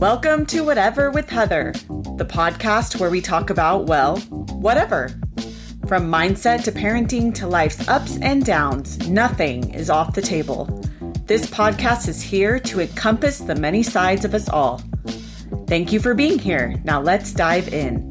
Welcome to Whatever with Heather, the podcast where we talk about, well, whatever. From mindset to parenting to life's ups and downs, nothing is off the table. This podcast is here to encompass the many sides of us all. Thank you for being here. Now let's dive in.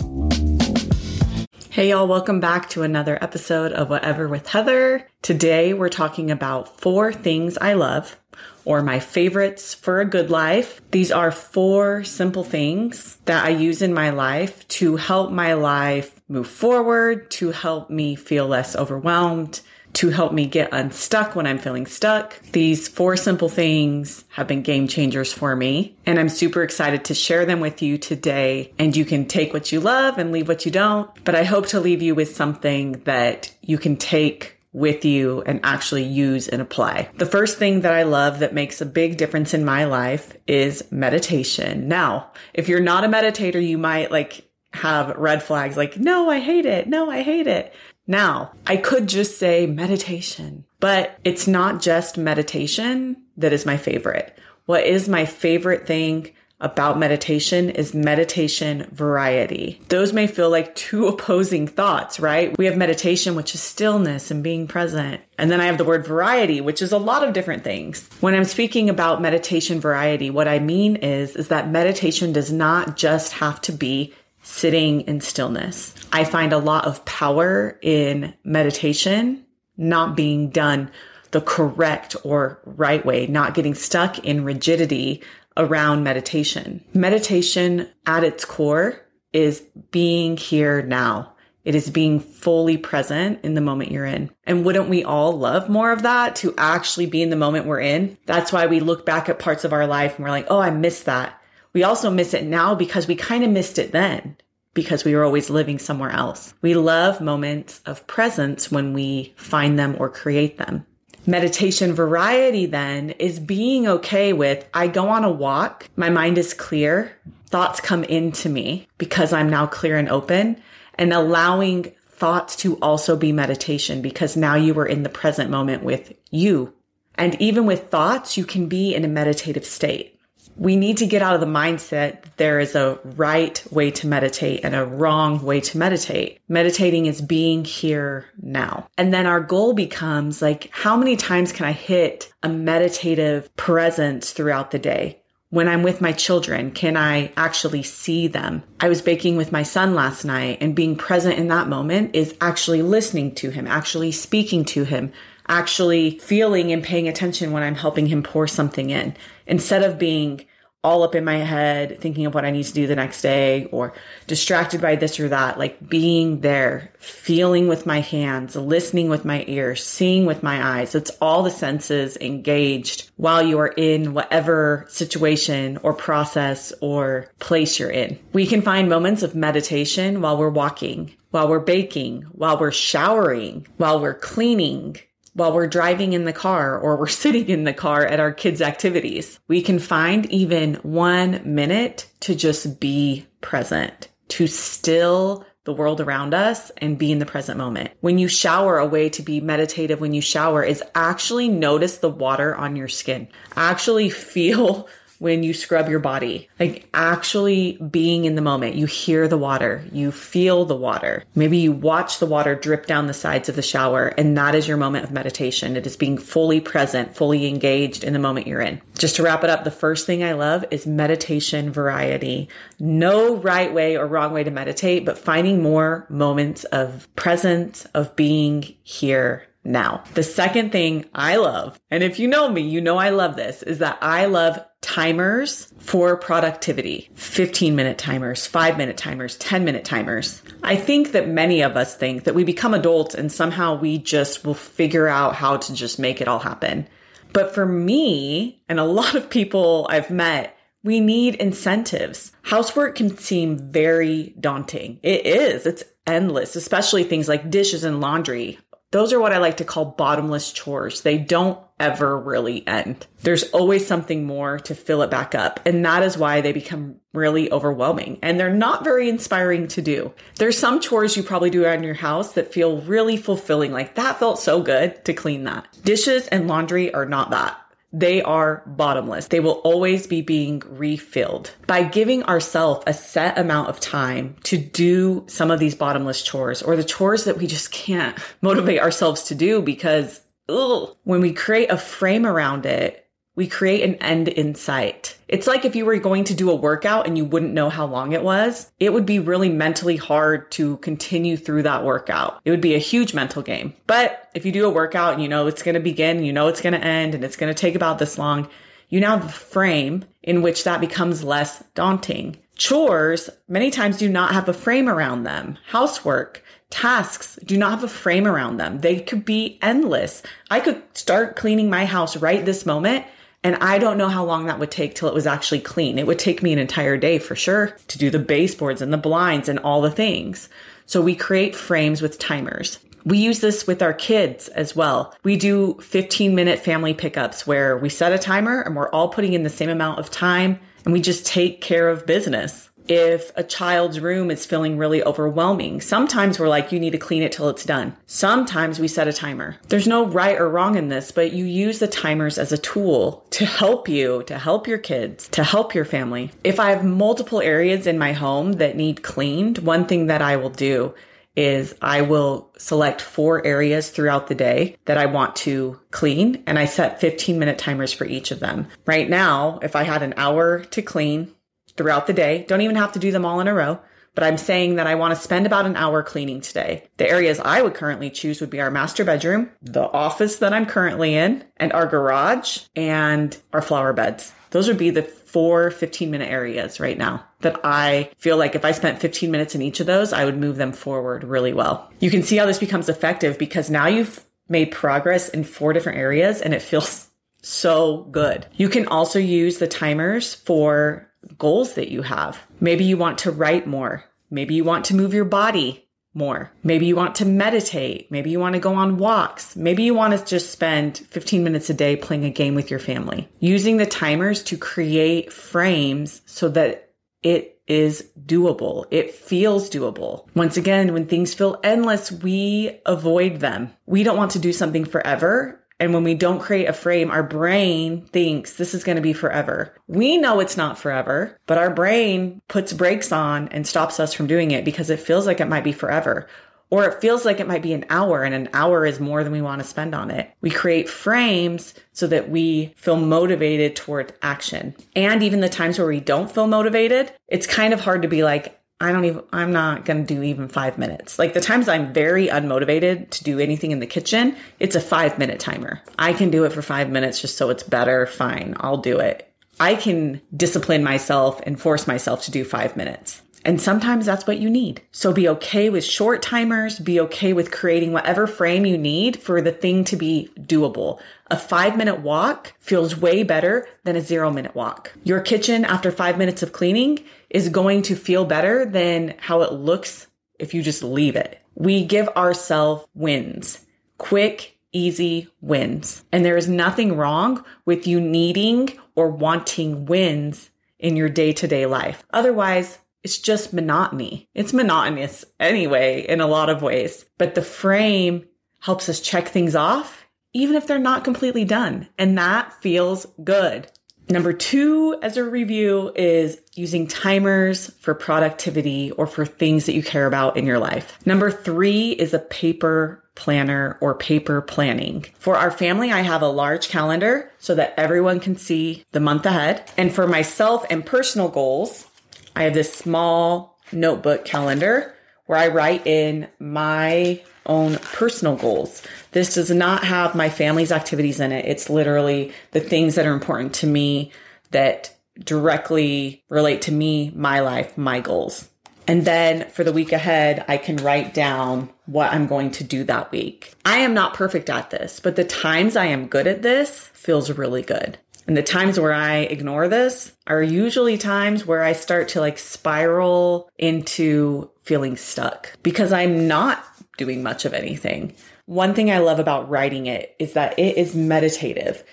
Hey, y'all, welcome back to another episode of Whatever with Heather. Today we're talking about four things I love or my favorites for a good life. These are four simple things that I use in my life to help my life move forward, to help me feel less overwhelmed, to help me get unstuck when I'm feeling stuck. These four simple things have been game changers for me, and I'm super excited to share them with you today. And you can take what you love and leave what you don't, but I hope to leave you with something that you can take with you and actually use and apply. The first thing that I love that makes a big difference in my life is meditation. Now, if you're not a meditator, you might like have red flags like, no, I hate it. No, I hate it. Now, I could just say meditation, but it's not just meditation that is my favorite. What is my favorite thing about meditation is meditation variety. Those may feel like two opposing thoughts, right? We have meditation, which is stillness and being present. And then I have the word variety, which is a lot of different things. When I'm speaking about meditation variety, what I mean is, is that meditation does not just have to be sitting in stillness. I find a lot of power in meditation not being done the correct or right way, not getting stuck in rigidity around meditation. Meditation at its core is being here now. It is being fully present in the moment you're in. And wouldn't we all love more of that to actually be in the moment we're in? That's why we look back at parts of our life and we're like, oh, I missed that. We also miss it now because we kind of missed it then because we were always living somewhere else. We love moments of presence when we find them or create them. Meditation variety then is being okay with I go on a walk, my mind is clear, thoughts come into me because I'm now clear and open, and allowing thoughts to also be meditation because now you are in the present moment with you. And even with thoughts, you can be in a meditative state we need to get out of the mindset that there is a right way to meditate and a wrong way to meditate. Meditating is being here now. And then our goal becomes like, how many times can I hit a meditative presence throughout the day? When I'm with my children, can I actually see them? I was baking with my son last night and being present in that moment is actually listening to him, actually speaking to him, actually feeling and paying attention when I'm helping him pour something in instead of being all up in my head thinking of what I need to do the next day or distracted by this or that, like being there, feeling with my hands, listening with my ears, seeing with my eyes. It's all the senses engaged while you are in whatever situation or process or place you're in. We can find moments of meditation while we're walking, while we're baking, while we're showering, while we're cleaning, while we're driving in the car or we're sitting in the car at our kids' activities. We can find even one minute to just be present, to still the world around us and be in the present moment. When you shower, a way to be meditative when you shower is actually notice the water on your skin. Actually feel when you scrub your body. Like actually being in the moment. You hear the water, you feel the water. Maybe you watch the water drip down the sides of the shower, and that is your moment of meditation. It is being fully present, fully engaged in the moment you're in. Just to wrap it up, the first thing I love is meditation variety. No right way or wrong way to meditate, but finding more moments of presence, of being here now. The second thing I love, and if you know me, you know I love this, is that I love timers for productivity 15 minute timers, five minute timers, 10 minute timers. I think that many of us think that we become adults and somehow we just will figure out how to just make it all happen. But for me, and a lot of people I've met, we need incentives. Housework can seem very daunting. It is. It's endless, especially things like dishes and laundry. Those are what I like to call bottomless chores. They don't ever really end. There's always something more to fill it back up. And that is why they become really overwhelming and they're not very inspiring to do. There's some chores you probably do around your house that feel really fulfilling. Like that felt so good to clean that. Dishes and laundry are not that. They are bottomless. They will always be being refilled. By giving ourselves a set amount of time to do some of these bottomless chores or the chores that we just can't motivate ourselves to do because ugh, when we create a frame around it, we create an end in sight. It's like if you were going to do a workout and you wouldn't know how long it was, it would be really mentally hard to continue through that workout. It would be a huge mental game. But if you do a workout and you know it's going to begin, you know it's going to end, and it's going to take about this long, you now have a frame in which that becomes less daunting. Chores many times do not have a frame around them. Housework, tasks do not have a frame around them. They could be endless. I could start cleaning my house right this moment and I don't know how long that would take till it was actually clean. It would take me an entire day for sure to do the baseboards and the blinds and all the things. So we create frames with timers. We use this with our kids as well. We do 15 minute family pickups where we set a timer and we're all putting in the same amount of time and we just take care of business if a child's room is feeling really overwhelming. Sometimes we're like, you need to clean it till it's done. Sometimes we set a timer. There's no right or wrong in this, but you use the timers as a tool to help you, to help your kids, to help your family. If I have multiple areas in my home that need cleaned, one thing that I will do is I will select four areas throughout the day that I want to clean and I set 15 minute timers for each of them. Right now, if I had an hour to clean throughout the day. Don't even have to do them all in a row. But I'm saying that I want to spend about an hour cleaning today. The areas I would currently choose would be our master bedroom, the office that I'm currently in, and our garage and our flower beds. Those would be the four 15 minute areas right now that I feel like if I spent 15 minutes in each of those, I would move them forward really well. You can see how this becomes effective because now you've made progress in four different areas and it feels so good. You can also use the timers for goals that you have. Maybe you want to write more. Maybe you want to move your body more. Maybe you want to meditate. Maybe you want to go on walks. Maybe you want to just spend 15 minutes a day playing a game with your family. Using the timers to create frames so that it is doable. It feels doable. Once again, when things feel endless, we avoid them. We don't want to do something forever and when we don't create a frame, our brain thinks this is going to be forever. We know it's not forever, but our brain puts brakes on and stops us from doing it because it feels like it might be forever. Or it feels like it might be an hour and an hour is more than we want to spend on it. We create frames so that we feel motivated toward action. And even the times where we don't feel motivated, it's kind of hard to be like, I don't even, I'm not going to do even five minutes. Like the times I'm very unmotivated to do anything in the kitchen, it's a five minute timer. I can do it for five minutes just so it's better. Fine. I'll do it. I can discipline myself and force myself to do five minutes. And sometimes that's what you need. So be okay with short timers, be okay with creating whatever frame you need for the thing to be doable. A five minute walk feels way better than a zero minute walk. Your kitchen after five minutes of cleaning is going to feel better than how it looks if you just leave it. We give ourselves wins, quick, easy wins. And there is nothing wrong with you needing or wanting wins in your day to day life. Otherwise, it's just monotony. It's monotonous anyway, in a lot of ways. But the frame helps us check things off, even if they're not completely done. And that feels good. Number two, as a review, is using timers for productivity or for things that you care about in your life. Number three is a paper planner or paper planning. For our family, I have a large calendar so that everyone can see the month ahead. And for myself and personal goals, I have this small notebook calendar where I write in my own personal goals. This does not have my family's activities in it. It's literally the things that are important to me that directly relate to me, my life, my goals. And then for the week ahead, I can write down what I'm going to do that week. I am not perfect at this, but the times I am good at this feels really good. And the times where I ignore this are usually times where I start to like spiral into feeling stuck because I'm not doing much of anything. One thing I love about writing it is that it is meditative.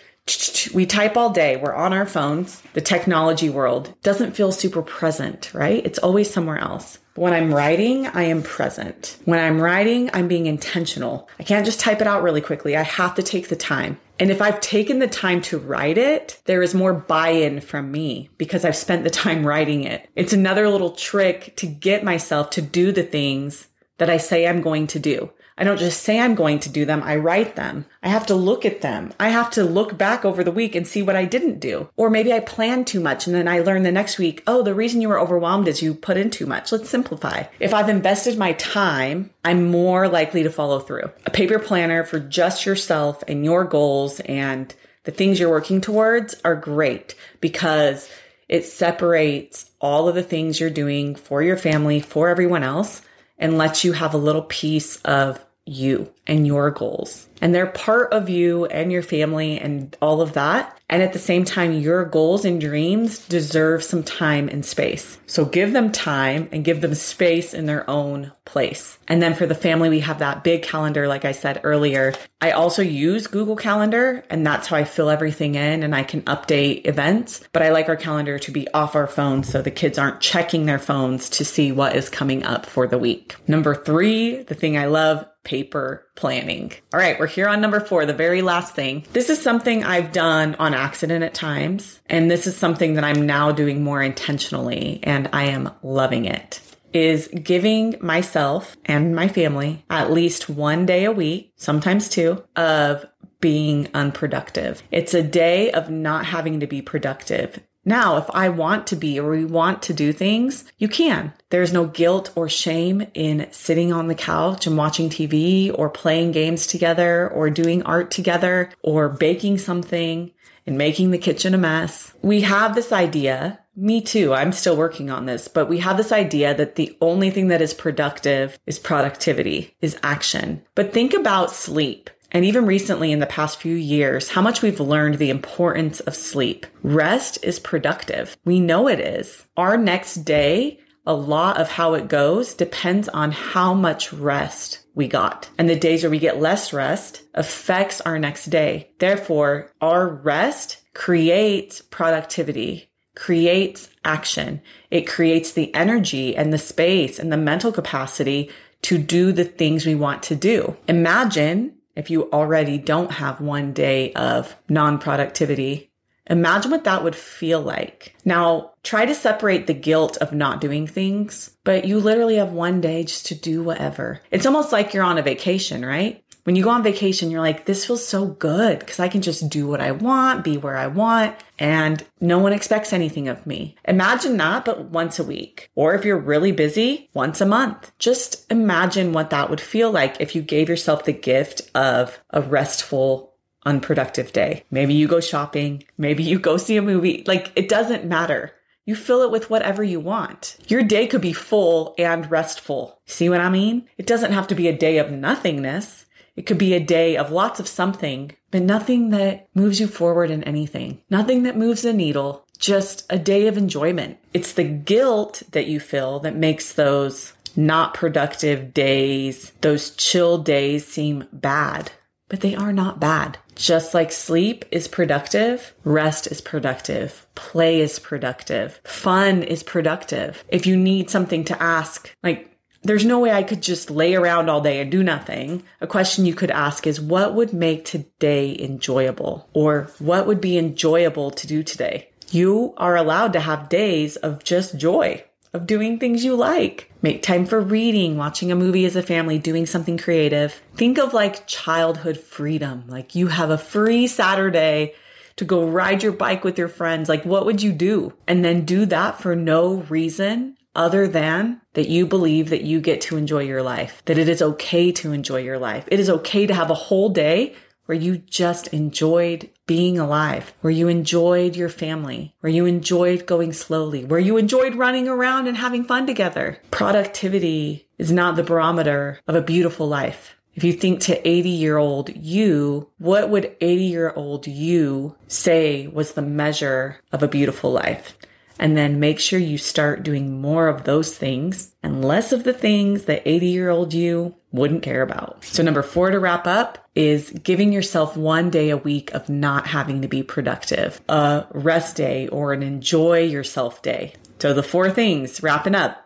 We type all day. We're on our phones. The technology world doesn't feel super present, right? It's always somewhere else. When I'm writing, I am present. When I'm writing, I'm being intentional. I can't just type it out really quickly. I have to take the time. And if I've taken the time to write it, there is more buy in from me because I've spent the time writing it. It's another little trick to get myself to do the things that I say I'm going to do. I don't just say I'm going to do them, I write them. I have to look at them. I have to look back over the week and see what I didn't do. Or maybe I planned too much and then I learn the next week, oh, the reason you were overwhelmed is you put in too much. Let's simplify. If I've invested my time, I'm more likely to follow through. A paper planner for just yourself and your goals and the things you're working towards are great because it separates all of the things you're doing for your family, for everyone else and lets you have a little piece of you and your goals. And they're part of you and your family and all of that. And at the same time, your goals and dreams deserve some time and space. So give them time and give them space in their own place. And then for the family, we have that big calendar, like I said earlier. I also use Google Calendar, and that's how I fill everything in and I can update events. But I like our calendar to be off our phones so the kids aren't checking their phones to see what is coming up for the week. Number three, the thing I love, paper planning. All right, we're here on number four, the very last thing. This is something I've done on accident at times, and this is something that I'm now doing more intentionally, and I am loving it. Is giving myself and my family at least one day a week, sometimes two, of being unproductive. It's a day of not having to be productive. Now, if I want to be or we want to do things, you can. There's no guilt or shame in sitting on the couch and watching TV or playing games together or doing art together or baking something and making the kitchen a mess. We have this idea, me too, I'm still working on this, but we have this idea that the only thing that is productive is productivity, is action. But think about sleep and even recently in the past few years, how much we've learned the importance of sleep. Rest is productive. We know it is. Our next day, a lot of how it goes depends on how much rest we got. And the days where we get less rest affects our next day. Therefore, our rest creates productivity, creates action. It creates the energy and the space and the mental capacity to do the things we want to do. Imagine if you already don't have one day of non productivity. Imagine what that would feel like. Now, try to separate the guilt of not doing things, but you literally have one day just to do whatever. It's almost like you're on a vacation, right? When you go on vacation, you're like, this feels so good because I can just do what I want, be where I want, and no one expects anything of me. Imagine that, but once a week. Or if you're really busy, once a month. Just imagine what that would feel like if you gave yourself the gift of a restful unproductive day. Maybe you go shopping. Maybe you go see a movie. Like it doesn't matter. You fill it with whatever you want. Your day could be full and restful. See what I mean? It doesn't have to be a day of nothingness. It could be a day of lots of something, but nothing that moves you forward in anything. Nothing that moves the needle. Just a day of enjoyment. It's the guilt that you feel that makes those not productive days, those chill days seem bad, but they are not bad. Just like sleep is productive, rest is productive, play is productive, fun is productive. If you need something to ask, like there's no way I could just lay around all day and do nothing. A question you could ask is what would make today enjoyable? Or what would be enjoyable to do today? You are allowed to have days of just joy, of doing things you like. Make time for reading, watching a movie as a family, doing something creative. Think of like childhood freedom. Like you have a free Saturday to go ride your bike with your friends. Like what would you do? And then do that for no reason other than that you believe that you get to enjoy your life, that it is okay to enjoy your life. It is okay to have a whole day where you just enjoyed being alive, where you enjoyed your family, where you enjoyed going slowly, where you enjoyed running around and having fun together. Productivity is not the barometer of a beautiful life. If you think to 80 year old you, what would 80 year old you say was the measure of a beautiful life? And then make sure you start doing more of those things and less of the things that 80 year old you wouldn't care about. So, number four to wrap up is giving yourself one day a week of not having to be productive, a rest day or an enjoy yourself day. So, the four things wrapping up.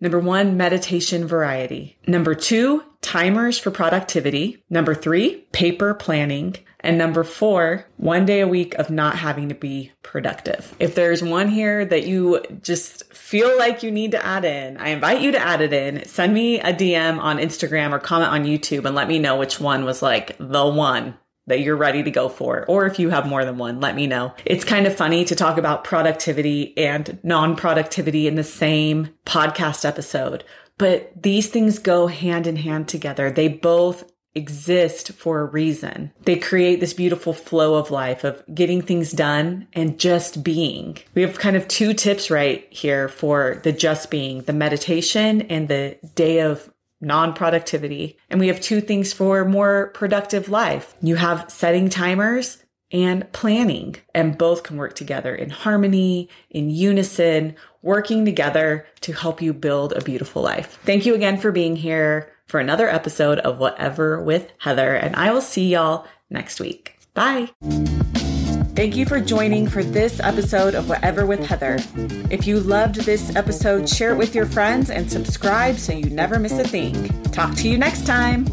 Number one, meditation variety. Number two, timers for productivity. Number three, paper planning. And number four, one day a week of not having to be productive. If there's one here that you just feel like you need to add in, I invite you to add it in. Send me a DM on Instagram or comment on YouTube and let me know which one was like the one that you're ready to go for. Or if you have more than one, let me know. It's kind of funny to talk about productivity and non productivity in the same podcast episode, but these things go hand in hand together. They both exist for a reason. They create this beautiful flow of life of getting things done and just being. We have kind of two tips right here for the just being, the meditation and the day of non productivity. And we have two things for more productive life. You have setting timers and planning, and both can work together in harmony, in unison, working together to help you build a beautiful life. Thank you again for being here for another episode of Whatever with Heather, and I will see y'all next week. Bye. Thank you for joining for this episode of Whatever with Heather. If you loved this episode, share it with your friends and subscribe so you never miss a thing. Talk to you next time.